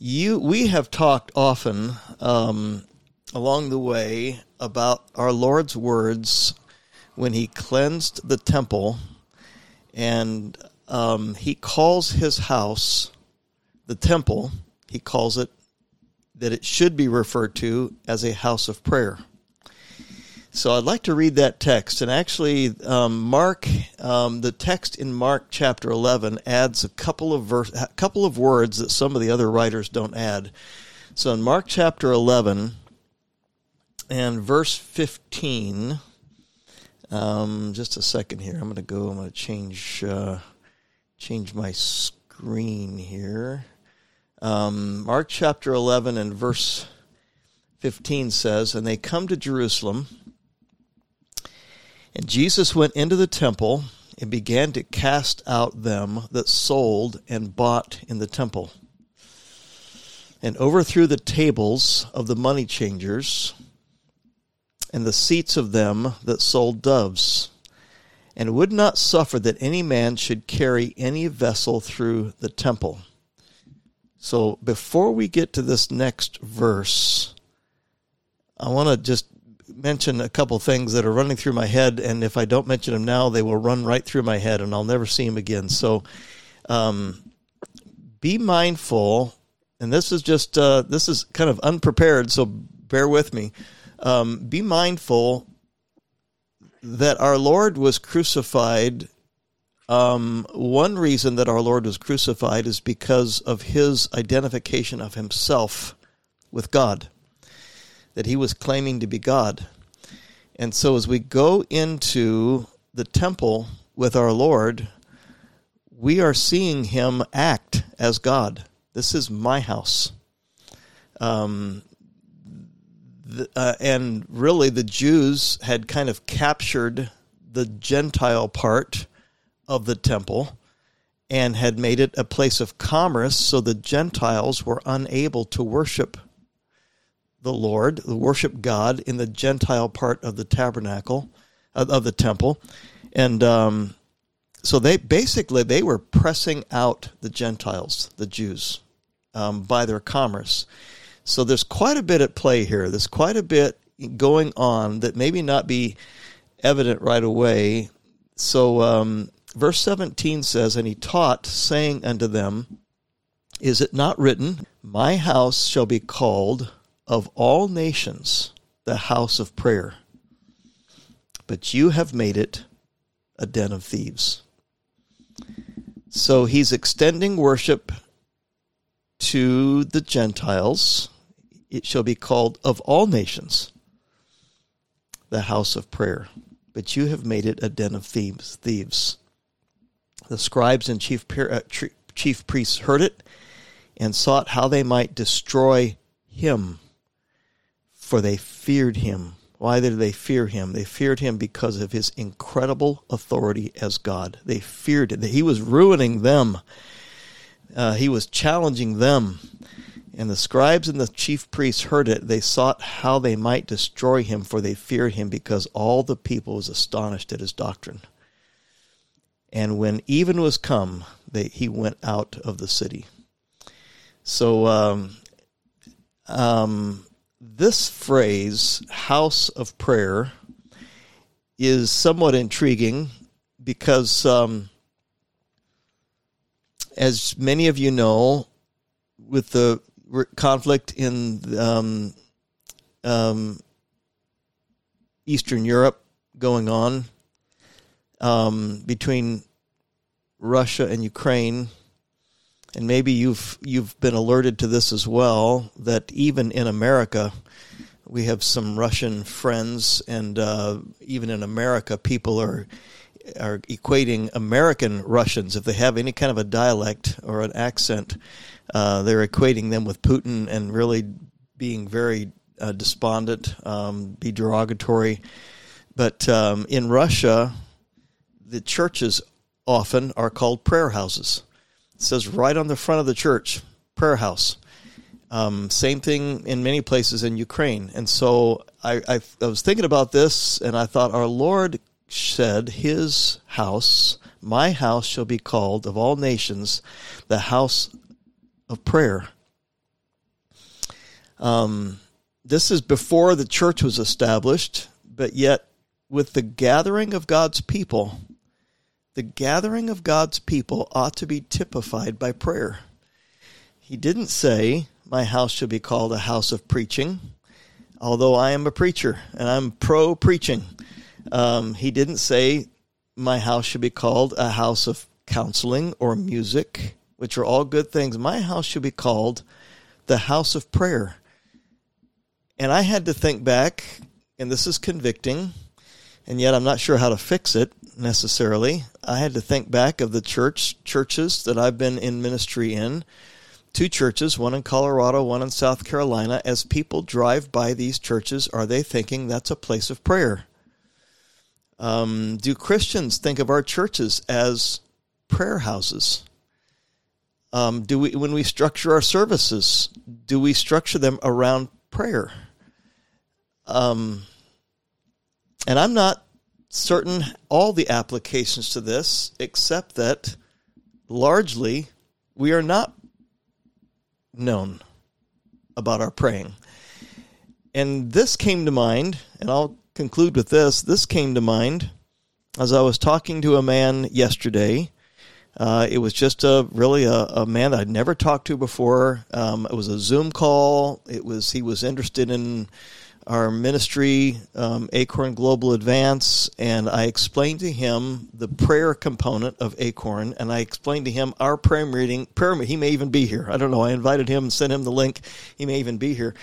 You, we have talked often um, along the way about our Lord's words when He cleansed the temple, and um, He calls His house the temple. He calls it that it should be referred to as a house of prayer. So I'd like to read that text. And actually, um, Mark, um, the text in Mark chapter 11 adds a couple of a couple of words that some of the other writers don't add. So in Mark chapter 11 and verse 15, um, just a second here. I'm going to go. I'm going to change uh, change my screen here. Um, Mark chapter 11 and verse 15 says, And they come to Jerusalem and Jesus went into the temple and began to cast out them that sold and bought in the temple, and overthrew the tables of the money changers and the seats of them that sold doves, and would not suffer that any man should carry any vessel through the temple. So before we get to this next verse, I want to just mention a couple things that are running through my head, and if I don't mention them now, they will run right through my head, and I'll never see them again. So, um, be mindful, and this is just uh, this is kind of unprepared, so bear with me. Um, be mindful that our Lord was crucified. Um, one reason that our Lord was crucified is because of his identification of himself with God that he was claiming to be God. And so as we go into the temple with our Lord, we are seeing him act as God. This is my house. Um, the, uh, and really, the Jews had kind of captured the Gentile part of the temple and had made it a place of commerce so the Gentiles were unable to worship the Lord, the worship God in the Gentile part of the tabernacle, of the temple, and um, so they basically they were pressing out the Gentiles, the Jews, um, by their commerce. So there's quite a bit at play here. There's quite a bit going on that maybe not be evident right away. So um, verse 17 says, And he taught, saying unto them, Is it not written, My house shall be called of all nations the house of prayer, but you have made it a den of thieves. So he's extending worship to the Gentiles. It shall be called of all nations the house of prayer, but you have made it a den of thieves. Thieves. The scribes and chief uh, chief priests heard it and sought how they might destroy him for they feared him. Why did they fear him? They feared him because of his incredible authority as God. They feared it. He was ruining them. Uh, he was challenging them. And the scribes and the chief priests heard it. They sought how they might destroy him, for they feared him because all the people was astonished at his doctrine. And when even was come, they, he went out of the city. So um, um, this phrase, house of prayer, is somewhat intriguing because, um, as many of you know, with the conflict in um, um, Eastern Europe going on um, between Russia and Ukraine, and maybe you've you've been alerted to this as well that even in America we have some Russian friends, and uh, even in America, people are are equating American Russians if they have any kind of a dialect or an accent, uh, they're equating them with Putin and really being very uh, despondent, um, be derogatory. But um, in Russia, the churches often are called prayer houses. Says right on the front of the church, prayer house. Um, same thing in many places in Ukraine. And so I, I, I was thinking about this and I thought, our Lord said, His house, my house shall be called of all nations the house of prayer. Um, this is before the church was established, but yet with the gathering of God's people, the gathering of God's people ought to be typified by prayer. He didn't say, My house should be called a house of preaching, although I am a preacher and I'm pro preaching. Um, he didn't say, My house should be called a house of counseling or music, which are all good things. My house should be called the house of prayer. And I had to think back, and this is convicting, and yet I'm not sure how to fix it necessarily. I had to think back of the church churches that I've been in ministry in. Two churches, one in Colorado, one in South Carolina. As people drive by these churches, are they thinking that's a place of prayer? Um, do Christians think of our churches as prayer houses? Um, do we, when we structure our services, do we structure them around prayer? Um, and I'm not certain all the applications to this, except that largely we are not known about our praying. And this came to mind, and I'll conclude with this. This came to mind as I was talking to a man yesterday. Uh, it was just a really a, a, man that I'd never talked to before. Um, it was a Zoom call. It was he was interested in our ministry, um, Acorn Global Advance, and I explained to him the prayer component of Acorn, and I explained to him our prayer meeting. Prayer, he may even be here. I don't know. I invited him and sent him the link. He may even be here,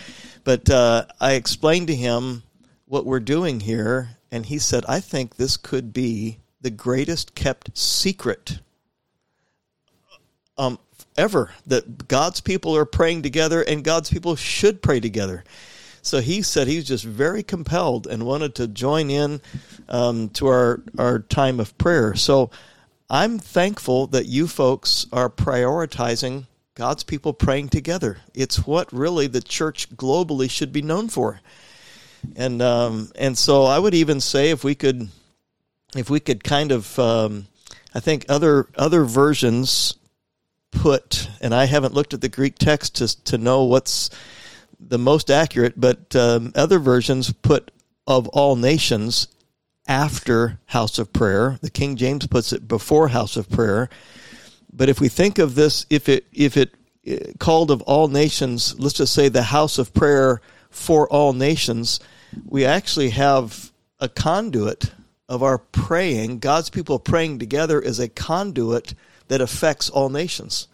but uh, I explained to him what we're doing here, and he said, "I think this could be the greatest kept secret." Um, ever that God's people are praying together and God's people should pray together. So he said he was just very compelled and wanted to join in um, to our, our time of prayer. So I'm thankful that you folks are prioritizing God's people praying together. It's what really the church globally should be known for. And um, and so I would even say if we could if we could kind of um, I think other other versions put and I haven't looked at the Greek text to to know what's the most accurate, but um, other versions put of all nations after house of prayer. The King James puts it before house of prayer. But if we think of this, if it if it uh, called of all nations, let's just say the house of prayer for all nations, we actually have a conduit of our praying. God's people praying together is a conduit that affects all nations.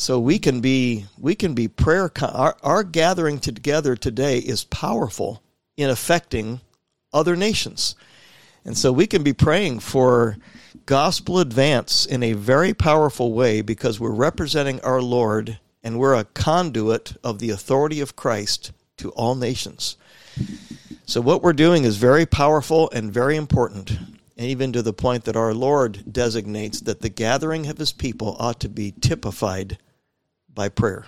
So we can be we can be prayer. Our, our gathering together today is powerful in affecting other nations, and so we can be praying for gospel advance in a very powerful way because we're representing our Lord and we're a conduit of the authority of Christ to all nations. So what we're doing is very powerful and very important and even to the point that our Lord designates that the gathering of his people ought to be typified by prayer.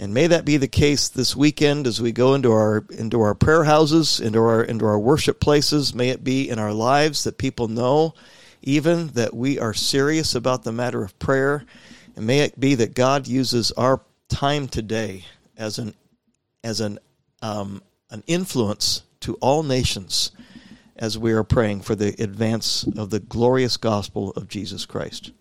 And may that be the case this weekend as we go into our into our prayer houses, into our into our worship places. May it be in our lives that people know even that we are serious about the matter of prayer. And may it be that God uses our time today as an as an um, an influence to all nations as we are praying for the advance of the glorious gospel of Jesus Christ.